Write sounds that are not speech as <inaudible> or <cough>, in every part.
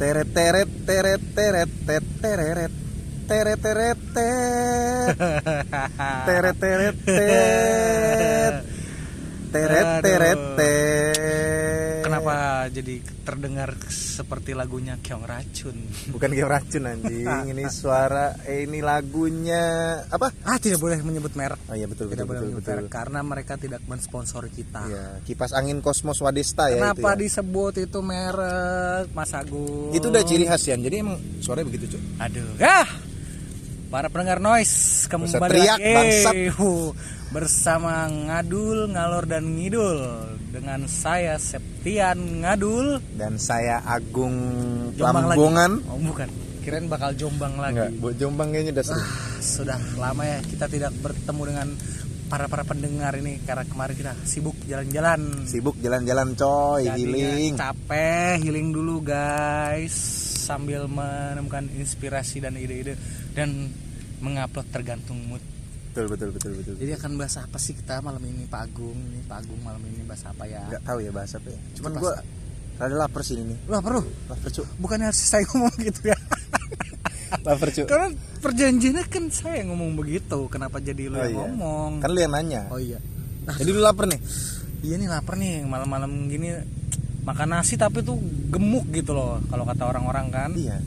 teret teret teret teret teret teret teret teret tet teret teret Aduh. tet Kenapa jadi terdengar seperti lagunya Kyong Racun? bukan kayak racun anjing <laughs> ini suara eh, ini lagunya apa Ah, tidak boleh menyebut merek. oh iya betul Tidak betul boleh betul menyebut betul merek karena mereka tidak mensponsori kita. Iya, kipas angin Kosmos Wadesta ya Kenapa itu ya. disebut itu merek Mas Agung? Itu udah ciri khas ya. Jadi emang suaranya begitu, Cuk. Aduh, ya. Para pendengar noise kembali Bisa teriak, lagi bangsat. Huh, bersama Ngadul, Ngalor dan Ngidul dengan saya Septian Ngadul. Dan saya Agung Jombang lagi. Lambongan. Oh, bukan. Kirain bakal jombang lagi. Enggak, buat Jombang kayaknya udah sering. Ah, sudah lama ya kita tidak bertemu dengan para para pendengar ini karena kemarin kita sibuk jalan-jalan. Sibuk jalan-jalan coy, Jadinya healing. capek healing dulu guys sambil menemukan inspirasi dan ide-ide dan mengupload tergantung mood Betul, betul, betul, betul. jadi akan bahas apa sih kita malam ini Pak Agung nih Pak Agung malam ini bahas apa ya Enggak tahu ya bahasa apa ya. Cuman gua rada lapar sih ini. Wah perlu Lapar, Cuk. bukannya harus saya ngomong gitu ya <laughs> Lapar, Cuk. karena perjanjiannya kan saya yang ngomong begitu kenapa jadi lu Oh, yang iya. ngomong Kan lu yang nanya. oh iya nah, Jadi lu lapar nih. iya nih lapar nih malam-malam gini makan nasi tapi tuh gemuk gitu loh kalau kata orang-orang kan Iya.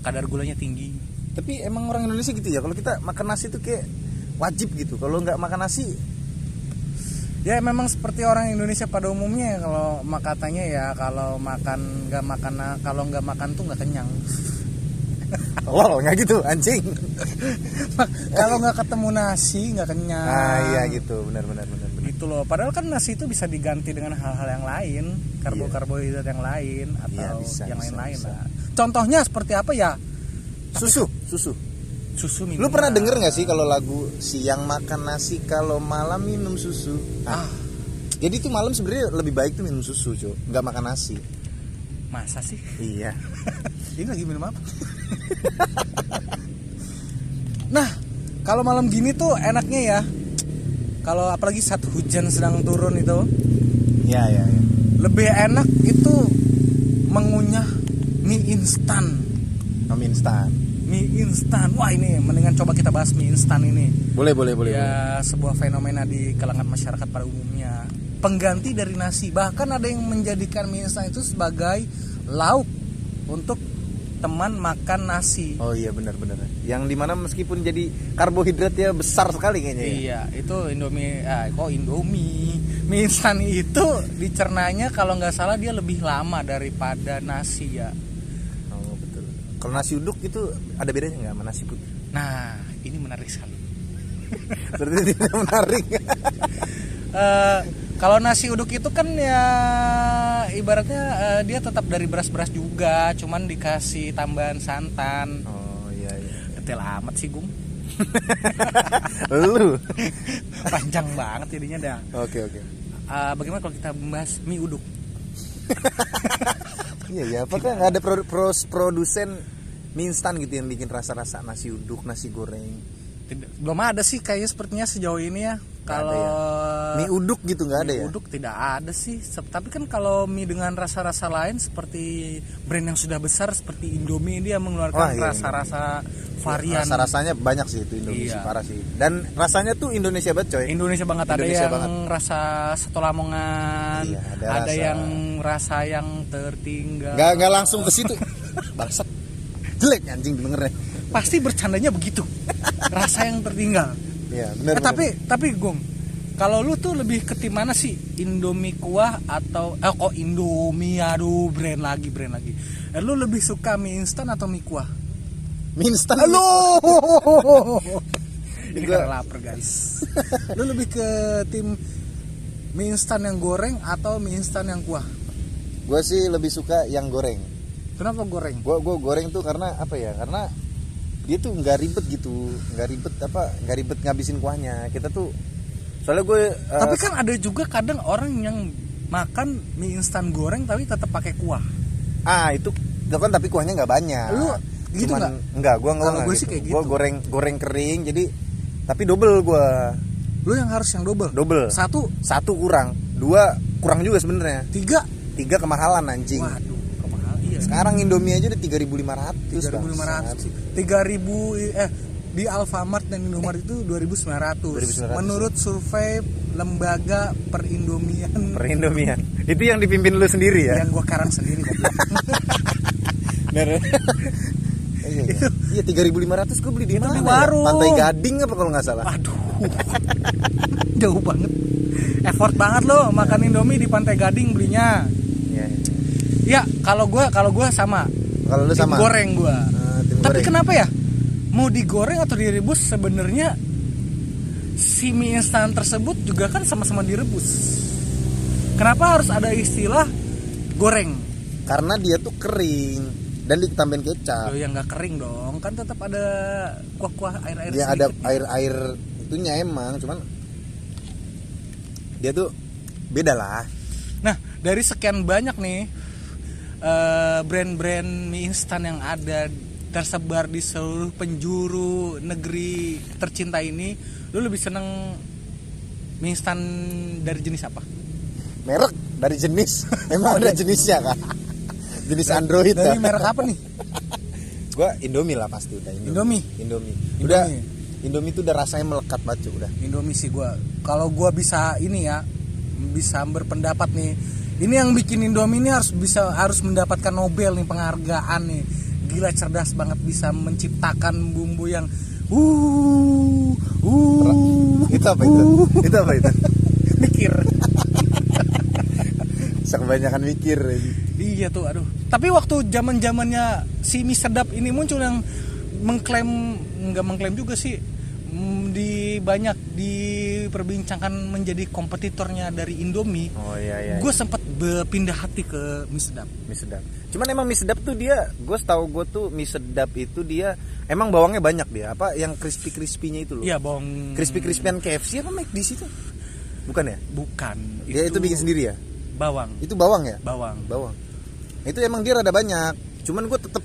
kadar gulanya tinggi Tapi emang orang Indonesia gitu ya. Kalau kita makan nasi tuh kayak wajib gitu. Kalau nggak makan nasi, Ya memang seperti orang Indonesia pada umumnya ya, kalau mak- katanya ya kalau makan nggak makan kalau nggak makan tuh nggak kenyang. <laughs> lol nggak gitu, anjing. kalau nggak ketemu nasi nggak kenyang. Ah, iya gitu. Benar, benar, benar. Gitu loh. Padahal kan nasi itu bisa diganti dengan hal-hal yang lain, karbohidrat yang lain atau Iya, bisa, yang lain-lain lah. Contohnya seperti apa ya? Susu, susu. Susu Lu minum. pernah denger nggak sih kalau lagu siang makan nasi kalau malam minum susu? Ah, Jadi tuh malam sebenarnya lebih baik tuh minum susu, cuy. Nggak makan nasi. masa sih? Iya. <laughs> Ini lagi minum apa? <laughs> nah, kalau malam gini tuh enaknya ya. Kalau apalagi saat hujan sedang turun itu, Iya, iya, iya. lebih enak itu mengunyah mie instan. Oh, mie instan. Mie instan. Wah, ini mendingan coba kita bahas mie instan ini. Boleh, boleh, boleh. boleh. ya, sebuah fenomena di kalangan masyarakat pada umumnya. Pengganti dari nasi. Bahkan ada yang menjadikan mie instan itu sebagai lauk untuk teman makan nasi. Oh iya benar-benar. Yang di mana meskipun jadi karbohidratnya besar sekali kayaknya. ya. Iya, itu Indomie, ah, kok Indomie? Mie instan itu dicernanya kalau nggak salah dia lebih lama daripada nasi ya. Kalau nasi uduk itu ada bedanya nggak sama nasi putih? Nah, ini menarik sekali. <laughs> Berarti tidak menarik. <laughs> Eh, kalau nasi uduk itu kan ya ibaratnya eh, dia tetap dari beras-beras juga, cuman dikasih tambahan santan. oh iya iya. Detail amat sih, Gung. <laughs> Lu. Panjang banget jadinya dah. Oke oke. Eh, bagaimana kalau kita membahas mie uduk? Iya ya. Apakah nggak ada pro- pros- produsen mie instan gitu yang bikin rasa-rasa nasi uduk, nasi goreng, Tidak, belum ada sih kayaknya sepertinya sejauh ini ya. Kalau mie uduk gitu nggak ada mie ya? uduk tidak ada sih. Tapi kan kalau mie dengan rasa-rasa lain seperti brand yang sudah besar seperti Indomie dia mengeluarkan iya, rasa-rasa varian Rasa-rasanya banyak sih itu Indonesia Iya. parah sih. Dan rasanya tuh Indonesia banget coy. Indonesia banget ada Indonesia yang banget. rasa satu lamongan, Iya, ada ada, rasa- yang rasa yang tertinggal. Nggak nggak langsung ke situ. <laughs> Bangsat. Jelek anjing dengernya. Pasti bercandanya begitu. <laughs> rasa yang tertinggal. Iya, benar. Eh, tapi tapi Gong, kalau lu tuh lebih ke tim mana sih? Indomie kuah atau eh kok Indomie aduh brand lagi brand lagi. Eh, lu lebih suka mie instan atau mie kuah? mie instan. <laughs> Ini Gua- karena lapar guys. lu lebih ke tim mie instan yang goreng atau mie instan yang kuah? Gue sih lebih suka yang goreng. Kenapa goreng? Gue gua goreng tuh karena apa ya? Karena dia tuh nggak ribet gitu, nggak ribet apa, nggak ribet ngabisin kuahnya. Kita tuh soalnya gue uh, Tapi kan ada juga kadang orang yang makan mie instan goreng tapi tetap pakai kuah. ah itu itu kan tapi kuahnya nggak banyak. Lu gitu Cuman- nggak? Enggak, gue Kalau gue sih kayak Gue gitu. goreng goreng kering jadi tapi double gue Lu yang harus yang double. double. Satu, Satu kurang, dua kurang juga sebenarnya. tiga. Tiga kemahalan anjing. Waduh. Iya sekarang Indomie aja udah 3.500 3.500 sih. 3.000 i- eh di Alfamart dan Indomaret itu 2.900. 2.900. Menurut survei lembaga perindomian <laughs> per Indomian itu yang dipimpin lu sendiri ya yang gua karang sendiri. Bener. <laughs> iya iya. iya 3.500 gue beli di Itu mana di ya? warung. Pantai Gading apa kalau nggak salah Aduh. <laughs> Jauh banget. Effort banget lo makan Indomie di Pantai Gading belinya. Iya. Ya, kalau gua kalau gua sama. kalau lu sama goreng gua. Ah, tim Tapi goreng. kenapa ya? Mau digoreng atau direbus sebenarnya si mie instan tersebut juga kan sama-sama direbus. Kenapa harus ada istilah goreng? karena dia tuh kering dan ditambahin kecap Loh yang nggak kering dong, kan tetap ada kuah-kuah air-air dia ada sedikit. air-air itunya emang cuman dia tuh beda lah Nah, dari sekian banyak nih eh, brand-brand mie instan yang ada tersebar di seluruh penjuru negeri tercinta ini, lu lebih seneng mie instan dari jenis apa? merek dari jenis <laughs> emang ada jenisnya kan <laughs> jenis Android Dari ya merek apa nih? <laughs> gua Indomie lah pasti udah Indomie? Indomie Indomie. udah Indomie tuh udah rasanya melekat banget udah Indomie sih gua. Kalau gua bisa ini ya, bisa berpendapat nih. Ini yang bikin Indomie ini harus bisa harus mendapatkan Nobel nih penghargaan nih. Gila cerdas banget bisa menciptakan bumbu yang uh uh itu apa itu itu apa itu <laughs> mikir. kebanyakan mikir iya tuh aduh. Tapi waktu zaman-zamannya si mie sedap ini muncul yang mengklaim nggak mengklaim juga sih di banyak diperbincangkan menjadi kompetitornya dari Indomie. oh iya iya gue sempat berpindah hati ke mie sedap. Mie sedap. Cuman emang mie sedap tuh dia gue setahu gue tuh mie sedap itu dia emang bawangnya banyak dia. Apa yang crispy crispy-nya itu loh? Iya bawang crispy crispyan KFC apa McD sih itu bukan ya? Bukan. Dia itu bikin sendiri ya? bawang. Itu bawang ya? Bawang. Bawang. Itu emang dia rada banyak. Cuman gue tetep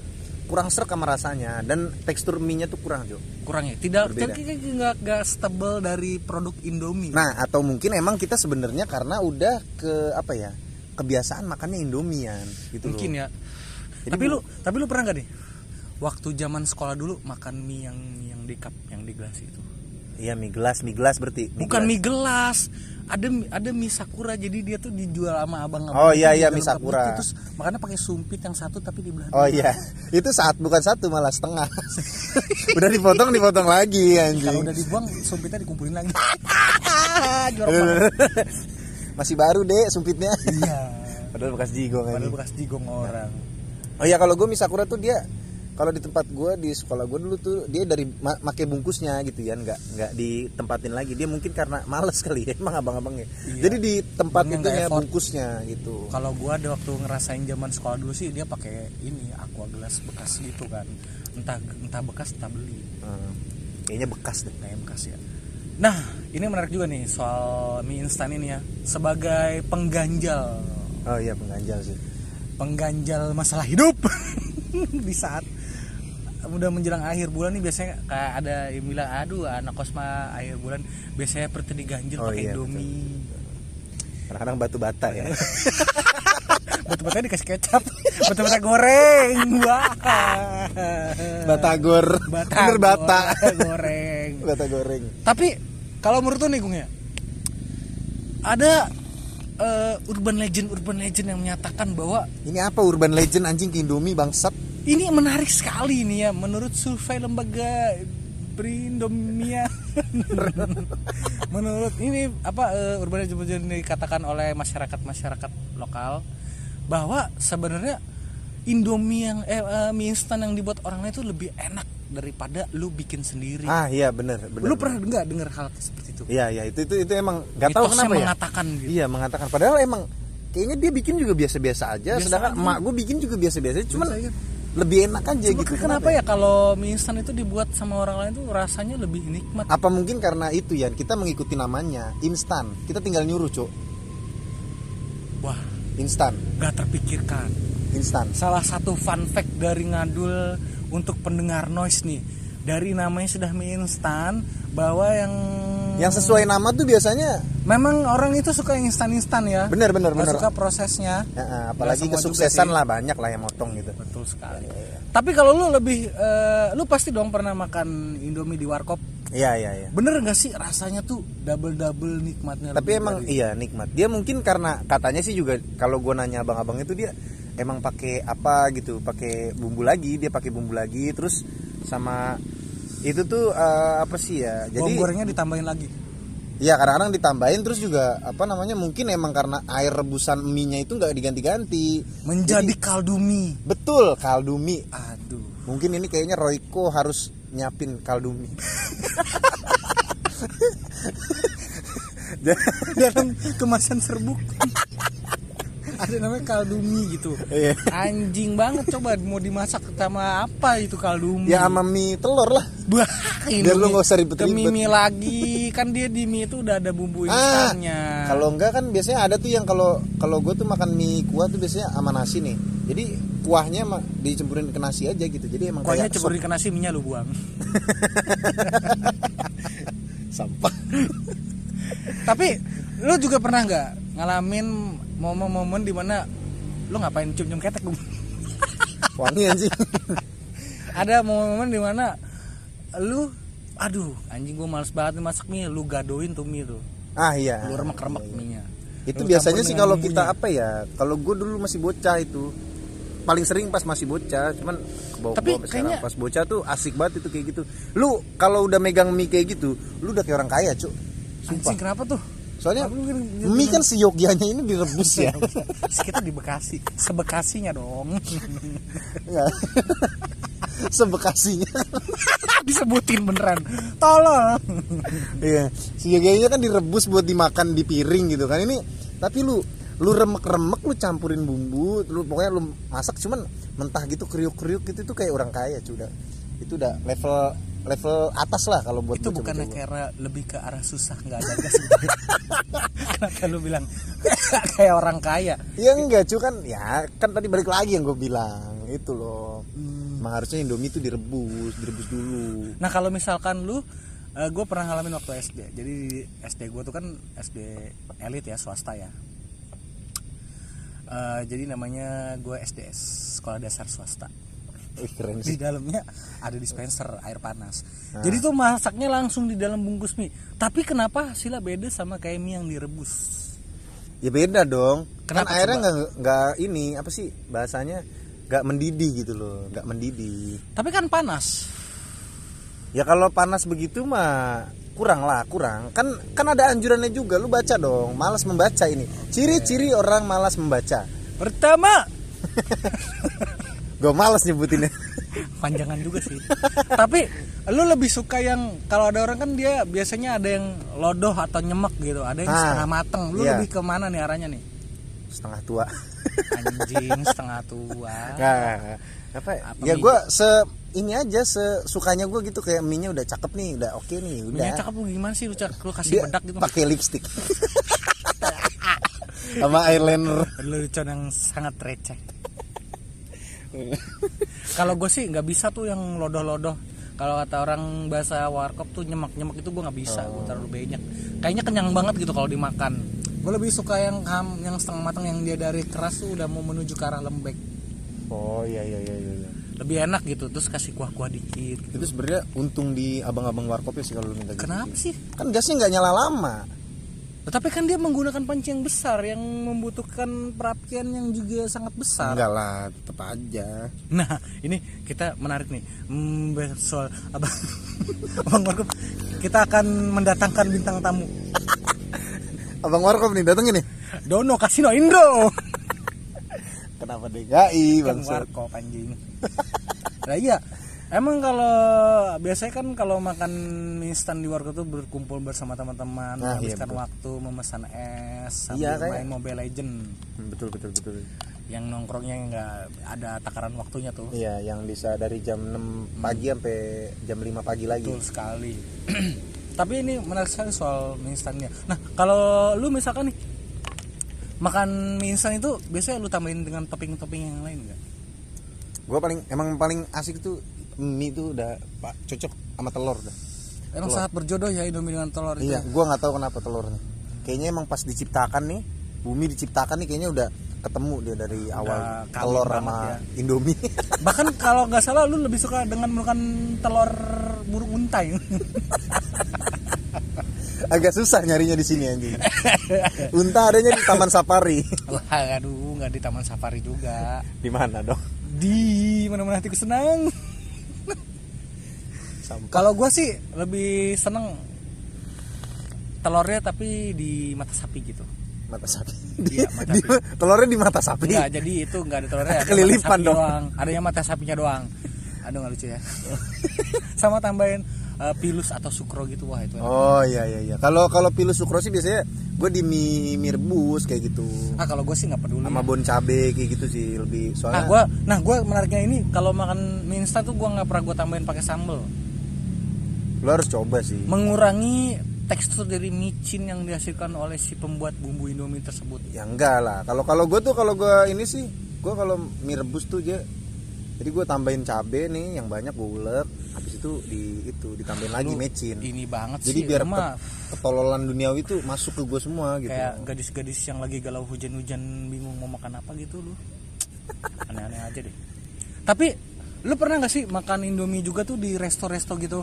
kurang serak sama rasanya dan tekstur mie nya tuh kurang Jo. Kurang ya? Tidak nggak nggak stable dari produk Indomie. Nah atau mungkin emang kita sebenarnya karena udah ke apa ya kebiasaan makannya Indomian gitu mungkin loh. ya. Jadi tapi lu tapi lu pernah gak nih waktu zaman sekolah dulu makan mie yang yang di cup yang di gelas itu iya mie gelas mie gelas berarti bukan gelas. mie gelas ada ada mie sakura jadi dia tuh dijual sama abang Oh, iya, iya, mie sakura. terus makanya pakai sumpit yang satu tapi di belah Oh iya, <laughs> itu saat bukan satu malah setengah. <laughs> udah dipotong dipotong lagi kalau anjing. udah dibuang sumpitnya dikumpulin lagi <laughs> Masih baru deh sumpitnya. iya Padahal bekas jigong padahal bekas digong orang Oh iya kalau gue mie sakura tuh dia kalau di tempat gue di sekolah gue dulu tuh dia dari ma make bungkusnya gitu ya nggak nggak ditempatin lagi. Dia mungkin karena males <laughs> kali ya emang abang-abangnya. Iya. jadi di tempat itu ya bungkusnya gitu. Kalau gua ada waktu ngerasain zaman sekolah dulu sih dia pakai ini aqua gelas bekas gitu kan. Entah entah bekas entah beli. Hmm, kayaknya bekas deh. Kayak bekas ya. Nah ini menarik juga nih soal mie instan ini ya. Sebagai pengganjal. Oh iya pengganjal sih. Pengganjal masalah hidup. <laughs> Di saat udah menjelang akhir bulan nih biasanya kayak ada yang bilang aduh anak kosma akhir bulan biasanya perut diganjel Oh, pakai iya, indomie. Kadang-kadang batu bata ya. <laughs> Betul-betul dikasih kecap. Betul-betul goreng wah batagor bata bener bata. goreng. <laughs> Bata goreng. Tapi kalau menurut lu nih Gung ya ada eh, urban legend urban legend yang menyatakan bahwa ini apa urban legend anjing ke Indomie bangsat ini menarik sekali nih ya menurut survei lembaga Brindomia <laughs> menurut ini apa eh, urban legend dikatakan oleh masyarakat masyarakat lokal bahwa sebenarnya Indomie yang eh, eh, mie instan yang dibuat orang lain itu lebih enak daripada lu bikin sendiri. ah iya bener bener lu pernah nggak dengar hal seperti itu? iya iya itu itu itu emang nggak tahu kenapa ya mengatakan gitu. iya mengatakan padahal emang kayaknya dia bikin juga biasa-biasa aja Biasa sedangkan aja. emak gue bikin juga biasa-biasa aja, cuman Biasa aja. Lebih enak aja Cuma gitu kenapa ya kalau mie instan itu dibuat sama orang lain tuh rasanya lebih nikmat? apa mungkin karena itu ya kita mengikuti namanya instan. Kita tinggal nyuruh cok Wah, instan. Nggak terpikirkan. instan. Salah satu fun fact dari ngadul untuk pendengar noise nih. Dari namanya sudah mie instan bahwa yang yang sesuai nama tuh biasanya memang orang itu suka yang instan-instan ya. Bener bener Nggak bener suka prosesnya. Ya, apalagi kesuksesan lah banyak lah yang motong gitu. Betul sekali. Tapi kalau lu lebih eh, lu pasti dong pernah makan indomie di warkop. Iya iya iya. Bener nggak sih rasanya tuh double double nikmatnya tapi emang dari- iya nikmat. Dia mungkin karena katanya sih juga kalau gue nanya abang-abang itu dia emang pakai apa gitu pakai bumbu lagi dia pakai bumbu lagi terus sama itu tuh eh, apa sih ya? Bawang jadi gorengnya ditambahin lagi. Ya kadang-kadang ditambahin terus juga apa namanya mungkin emang karena air rebusan mie-nya itu nggak diganti-ganti. Menjadi kaldu mie. Betul kaldu mie. Aduh. Mungkin ini kayaknya Royko harus nyiapin kaldu mie. <laughs> Dalam kemasan serbuk ada namanya kaldu mie gitu Iya. anjing banget coba mau dimasak sama apa itu kaldu mie ya sama mie telur lah Bah, Biar lu nggak usah ribet-ribet. mie lagi kan dia di mie itu udah ada bumbu Ah, instannya kalau enggak kan biasanya ada tuh yang kalau kalau gue tuh makan mie kuah tuh biasanya sama nasi nih. Jadi kuahnya mah dicempurin ke nasi aja gitu. Jadi emang kuahnya cemburin ke nasi minyak lu buang <laughs> sampah. tapi lu juga pernah nggak ngalamin momen-momen di mana lu ngapain cium-cium ketek Bung? Wangi anjing. <laughs> ada momen-momen di mana lu aduh anjing gua males banget nih masak mie lu gadoin tuh mie tuh ah iya. lu remek-remek mie nya Itu biasanya sih kalau kita apa ya? Kalau gue dulu masih bocah itu paling sering pas masih bocah, cuman kebawa Tapi sekarang kayaknya- pas bocah tuh asik banget itu kayak gitu. Lu kalau udah megang mie kayak gitu, lu udah kayak orang kaya, Cuk. Sumpah. anjing kenapa tuh Soalnya kan- mie kan seyogyanya ini direbus ya. <laughs> kita di Bekasi sebekasinya dong Enggak. <laughs> Sebekasinya. <laughs> disebutin beneran tolol Iya. Seyogyanya kan direbus buat dimakan di piring gitu kan. Ini tapi lu lu remek-remek lu campurin bumbu, lu pokoknya lu masak cuman mentah gitu kriuk-kriuk gitu itu kayak orang kaya cuy udah. Itu udah level level atas lah kalau buat itu gua. karena lebih ke arah susah nggak ada gas <laughs> kenapa lu bilang? <laughs> Kayak orang kaya. Ya enggak cuy kan ya kan tadi balik lagi yang gue bilang itu loh. Emang harusnya Indomie itu direbus, direbus dulu. nah kalau misalkan lu gue pernah ngalamin waktu SD jadi di SD gue tuh kan SD elit ya swasta ya. Eh, jadi namanya gue SDS sekolah dasar swasta Ih, keren di sih. dalamnya ada dispenser air panas. Ah. Jadi tuh masaknya langsung di dalam bungkus mie. Tapi kenapa hasilnya beda sama kayak mie yang direbus? Ya beda dong. Kenapa kan airnya nggak nggak ini apa sih bahasanya nggak mendidih gitu loh, nggak mendidih. Tapi kan panas. Ya kalau panas begitu mah kurang lah, kurang. Kan kan ada anjurannya juga, lu baca dong. Malas membaca ini. Ciri-ciri orang malas membaca. Pertama, <laughs> Gue malas nyebutinnya. <laughs> panjangan juga sih. Tapi lu lebih suka yang kalau ada orang kan dia biasanya ada yang lodoh atau nyemek gitu, ada yang Ah, setengah mateng. Lu iya. lebih ke mana nih arahnya nih? Setengah tua. Anjing <laughs> setengah tua. Nggak, apa? ya? Apa ya gue se ini aja sesukanya gue gitu kayak minyak udah cakep nih, udah oke nih, udah. Minyak cakep lu gimana sih lu, lu kasih Dia bedak gitu? pakai lipstick. <laughs> Sama eyeliner. lelucon yang sangat receh <laughs> kalau gue sih nggak bisa tuh yang lodoh-lodoh kalau kata orang bahasa warkop tuh nyemak-nyemak itu gue nggak bisa gue terlalu banyak kayaknya kenyang banget gitu kalau dimakan gue lebih suka yang ham yang setengah matang yang dia dari keras tuh udah mau menuju ke arah lembek Oh iya iya iya iya. lebih enak gitu terus kasih kuah-kuah dikit gitu. Itu sebenarnya untung di abang-abang warkop ya sih kalau lu minta gitu. kenapa sih Kan gasnya nggak nyala lama. Tetapi kan dia menggunakan panci yang besar yang membutuhkan perapian yang juga sangat besar Enggak lah, tetap aja. Nah, ini kita menarik nih. Hmm, soal <laughs> abang, abang Warkop, kita akan mendatangkan bintang tamu. <laughs> Abang warkop nih datengin nih. Dono Kasino Indo. <laughs> Kenapa DKI bangsa? Warkop anjing. Nah iya, emang kalau biasanya kan kalau makan mie instan di warkop tuh berkumpul bersama teman-teman, Nah, iya, menghabiskan betul. waktu memesan es, sambil Iya, kayak- main Mobile Legend. Hmm, Betul betul betul. Yang nongkrongnya nggak ada takaran waktunya tuh. Iya, yang bisa dari jam 6 pagi sampai jam 5 pagi lagi. Betul sekali. <clears throat> Tapi ini menarik sekali soal mie instannya. Nah, kalau lu misalkan nih makan mie instan itu biasanya lu tambahin dengan topping-topping yang lain enggak? Gua paling emang paling asik tuh mie itu udah pak cocok sama telur dah. emang sangat berjodoh ya Indomie dengan telur itu Iya, gua nggak tahu kenapa telurnya. Kayaknya emang pas diciptakan nih, bumi diciptakan nih kayaknya udah ketemu dia dari awal kawin telur sama ya. Indomie. <laughs> bahkan kalau nggak salah lu lebih suka dengan makan telur burung untai <laughs> Agak susah nyarinya di sini anjing. <laughs> Unta adanya di Taman Safari. Wah, aduh nggak di taman safari juga di mana dong? di mana mana hatiku senang. Kalau gua sih lebih seneng telurnya tapi di mata sapi gitu Mata sapi. Di, Iya, <laughs> mata di- telurnya di mata sapi. Enggak, jadi itu enggak ada telurnya, ada Kelilipan sapi dong. doang. Adanya mata sapinya doang. Aduh nggak lucu ya. <laughs> Sama tambahin eh, pilus atau sukro gitu wah itu. enak. Oh iya iya iya. Kalau kalau pilus sukro sih biasanya gue di mie, mie rebus kayak gitu. Ah kalau gue sih nggak peduli. Sama bon cabe kayak gitu sih lebih Nah soalnya. gue, nah gue menariknya ini kalau makan mie instan tuh gue nggak pernah gue tambahin pakai sambel. Lo harus coba sih. Mengurangi tekstur dari micin yang dihasilkan oleh si pembuat bumbu Indomie tersebut. Ya enggak lah. Kalau kalau gue tuh kalau gue ini sih, gue kalau mie rebus tuh dia jadi gue tambahin cabe nih yang banyak gue ulek habis itu di itu ditambahin lagi Lu mecin Ini banget jadi sih. biar ke- ketololan duniawi itu masuk ke gue semua gitu kayak gadis-gadis yang lagi galau hujan-hujan bingung mau makan apa gitu lu aneh-aneh aja deh tapi lu pernah nggak sih makan indomie juga tuh di resto-resto gitu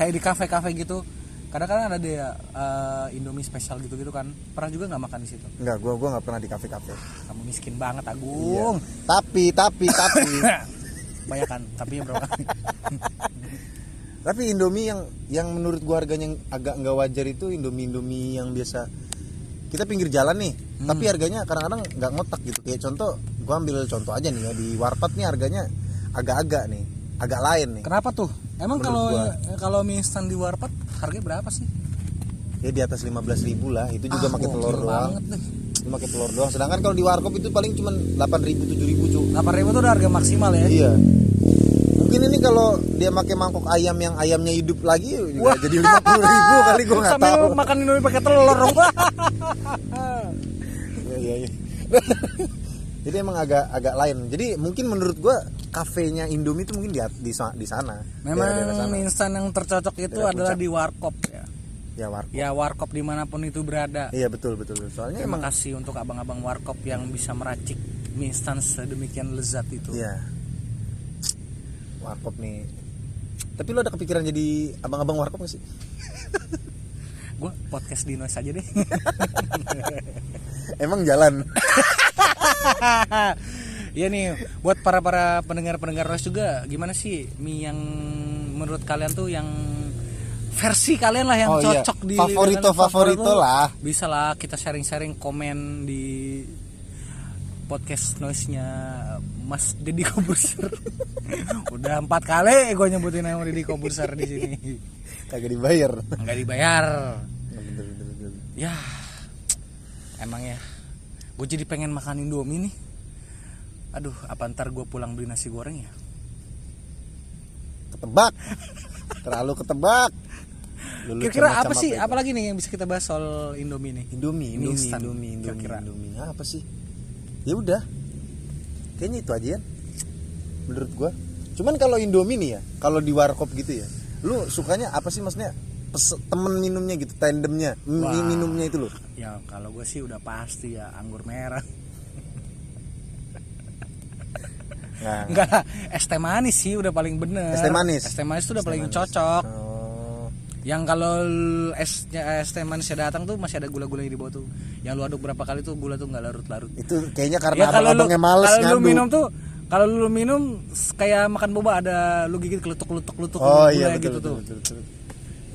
kayak di kafe-kafe gitu. Kadang-kadang ada deh eh, indomie spesial gitu gitu kan. Pernah juga nggak makan di situ? Enggak gue gue nggak pernah di kafe kafe kamu miskin banget agung. Tapi tapi tapi. <laughs> Banyak kan tapi ya berapa <laughs> tapi indomie yang yang menurut gue harganya yang agak nggak wajar itu indomie indomie yang biasa. Kita pinggir jalan nih Hmm. tapi harganya kadang-kadang nggak ngotak gitu. Kayak contoh gue ambil contoh aja nih ya di warpat nih harganya agak-agak nih agak lain nih. Kenapa tuh? Emang kalau gua. kalau mie instan di warpat harganya berapa sih? Ya di atas 15.000 ribu lah. Itu juga Ah, pakai telur doang. Itu pakai telur doang. Sedangkan kalau di warkop itu paling cuma 8.000 ribu tujuh ribu cu 8000 tuh udah harga maksimal ya? Iya. Mungkin ini kalau dia pakai mangkok ayam yang ayamnya hidup lagi juga jadi 50.000 ribu <laughs> kali gue nggak Sambil tahu. makan indomie pakai telur dong. <laughs> <laughs> Iya iya iya. Jadi emang agak agak lain. Jadi mungkin menurut gua kafenya Indomie itu mungkin di di, di sana. Memang sana. mie instan yang tercocok itu Daerah adalah puncak. di warkop ya. Ya warkop. Ya warkop di mana pun itu berada. Iya betul betul. Soalnya Terima emang kasih untuk abang-abang warkop yang bisa meracik mie instan sedemikian lezat itu. Iya. Warkop nih. Tapi lo ada kepikiran jadi abang-abang warkop gak sih? <laughs> Gue podcast di noise aja deh. <laughs> Emang jalan. <laughs> Iya nih, buat para para pendengar-pendengar noise juga, gimana sih mie yang menurut kalian tuh yang versi kalian lah yang Oh iya, cocok di favorito- kalian, favorito lah. Bisa lah kita sharing-sharing komen di podcast noise-nya Mas Deddy Kobuser. <laughs> Udah empat kali gue nyebutin nama Deddy Kobuser di sini. Kagak dibayar. Nggak dibayar. Bener, bener, bener. Ya, emang ya. Gue jadi pengen makan Indomie nih. Aduh, apa ntar gue pulang beli nasi goreng ya? Ketebak. Terlalu ketebak. Kira-kira apa sih? itu? Apalagi nih yang bisa kita bahas soal Indomie nih? Indomie, Mie Indomie, instan, Indomie, Indomie, kira-kira. Indomie. Apa sih? Ya udah. Kayaknya itu aja ya. Menurut gua. Cuman kalau Indomie nih ya, kalau di warkop gitu ya. Lu sukanya apa sih maksudnya? Pes- temen minumnya gitu, tandemnya, Wah. minumnya itu loh. Ya kalau gue sih udah pasti ya anggur merah. Nah, Enggak lah, es teh manis sih udah paling bener. Es teh manis? Es teh manis tuh udah paling manis. cocok. oh, Yang kalau esnya es teh manisnya datang tuh masih ada gula-gulanya di bawah tuh. Yang lu aduk berapa kali tuh gula tuh nggak larut-larut. itu kayaknya karena ya kalau lu males kalau lu minum tuh kalau lu minum kayak makan boba ada lu gigit kelutuk-kelutuk-kelutuk Oh iya betul, gitu betul, tuh. betul, betul.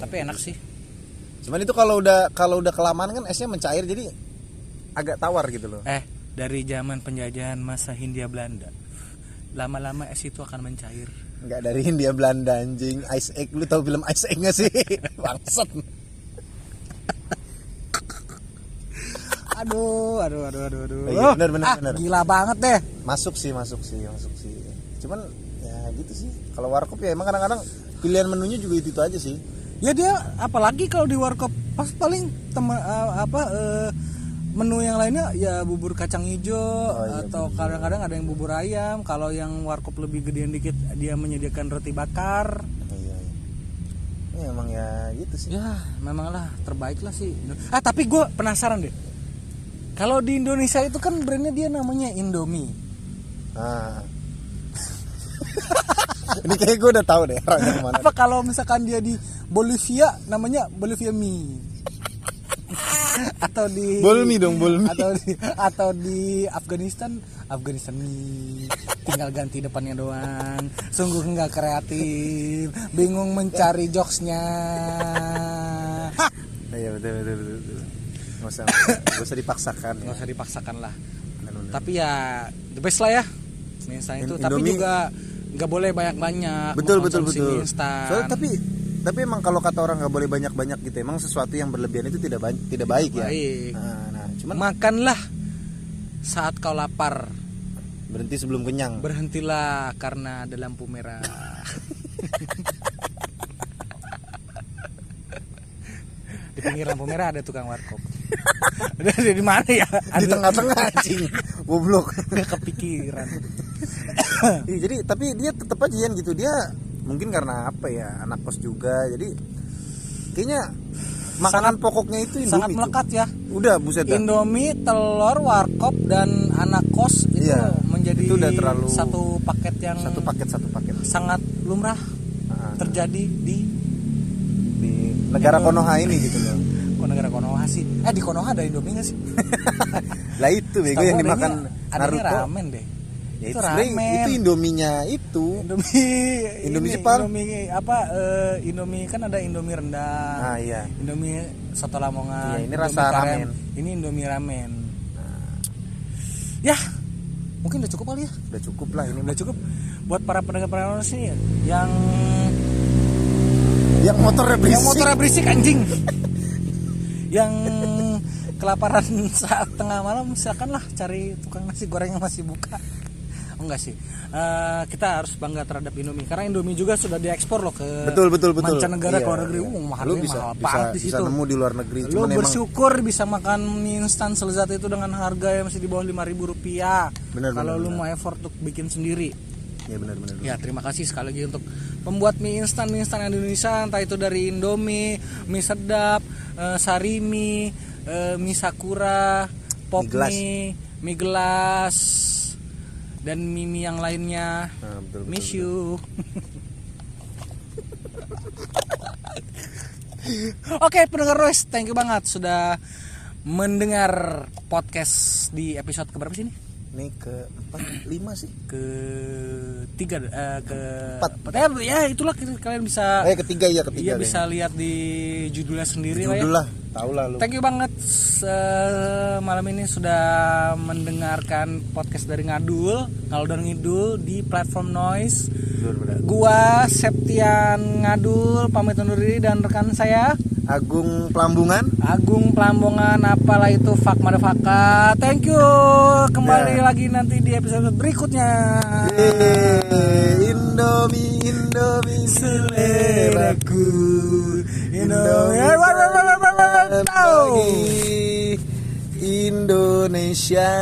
Tapi enak sih. Cuman itu kalau udah kalau udah kelamaan kan esnya mencair jadi agak tawar gitu loh. Eh, dari zaman penjajahan masa Hindia Belanda. Lama-lama es itu akan mencair. Enggak dari Hindia Belanda anjing. Ice Egg lu tahu film Ice Egg gak sih? <laughs> Bangsat. Aduh, aduh, aduh, aduh, aduh. Oh iya, bener, bener, ah, bener. Gila banget deh. Masuk sih, masuk sih, masuk sih. Cuman ya gitu sih. Kalau warkop ya emang kadang-kadang pilihan menunya juga itu, aja sih. Ya dia apalagi kalau di warkop pas paling tema, eh, apa eh, menu yang lainnya ya bubur kacang hijau iya, atau kadang-kadang ada yang bubur ayam. Kalau yang warkop lebih gedean dikit dia menyediakan roti bakar. Oh, iya, iya. ya emang ya gitu sih ya memang lah terbaik lah sih ah tapi gue penasaran deh kalau di Indonesia itu kan brandnya dia namanya Indomie nah. <laughs> ini kayak gue udah tahu deh orang yang mana apa kalau misalkan dia di Bolivia namanya Bolivia mie atau di Bolmi dong, bolmi. atau di atau di Afghanistan Afghanistan tinggal ganti depannya doang. Sungguh nggak kreatif. Bingung mencari jokesnya. <laughs> Iya betul betul betul, betul. nggak usah nggak usah dipaksakan ya. nggak usah dipaksakan lah. Tapi ya the best lah ya. Instan itu. Tapi juga nggak boleh banyak banyak betul betul betul. instan. Soalnya tapi tapi emang kalau kata orang nggak boleh banyak banyak gitu emang sesuatu yang berlebihan itu tidak ba- tidak baik ya? Baik. nah, nah cuman makanlah saat kau lapar. Berhenti sebelum kenyang. Berhentilah karena ada lampu merah. Di pinggir lampu merah ada tukang warkop. Ada di mana ya? Di tengah-tengah anjing. Goblok. Kepikiran. Jadi tapi dia tetap aja gitu. Dia mungkin karena apa ya anak kos juga jadi kayaknya makanan pokoknya itu Indomie sangat melekat ya udah buset dah. Indomie, telur, warkop dan anak kos itu Iya, menjadi itu udah terlalu- satu paket yang satu paket satu paket sangat lumrah Nah, terjadi di di negara Indo- Konoha ini gitu loh <laughs> kok negara Konoha sih? Eh di Konoha ada Indomie nggak sih? <laughs> lah itu bego yang dimakan adanya Naruto ramen deh. ya, itu ramen. itu Indominya itu Indomie Indomie ini, Jepang. Indomie apa eh, Indomie kan ada Indomie rendang. nah iya Indomie soto lamongan. Iya, ini Indomie rasa ramen. Ini Indomie ramen. Ya, mungkin udah cukup kali ya. udah cukup lah ini Udah cukup buat para pendengar-pendengar sini yang yang motornya berisik yang motornya berisik anjing. yang kelaparan saat tengah malam silakanlah cari tukang nasi goreng yang masih buka. Enggak sih. Eh, kita harus bangga terhadap Indomie karena Indomie juga sudah diekspor loh ke betul betul betul mancanegara Iya, ke luar negeri. iya. Uh, mahal lu bisa mahal bisa, banget di bisa situ. nemu di luar negeri Lu cuman emang bersyukur bisa makan mie instan selezat itu dengan harga yang masih di bawah 5000 rupiah. Benar, Kalau benar, lu mau effort untuk bikin sendiri. ya benar benar Ya terima kasih sekali lagi untuk pembuat mie instan mie instan Indonesia entah itu dari Indomie, mie sedap, eh, Sarimi, eh, mie Sakura, Pop Mie gelas. mie, mie gelas dan mie yang lainnya. Nah, betul, betul, Miss betul. you. Oke pendengar Royce, thank you banget sudah mendengar podcast di episode keberapa sih ini? Ini ke empat lima sih? Ke tiga eh, ke Empat. ya, ya itulah kalian bisa eh ketiga ya iya ketiga bisa lihat di judulnya sendiri lah ya. Judul lah tahu lah lu. Thank you banget eh, malam ini sudah mendengarkan podcast dari Ngadul kalau dan Ngidul di platform Noise. Betul, gua Septian Ngadul pamit undur diri dan rekan saya Agung Pelambungan. Agung Pelambongan apalah itu Fak Madafaka thank you. Kembali Ya. lagi nanti di episode berikutnya. Yeay, Indomie Indomie seleraku. Indomie Indonesia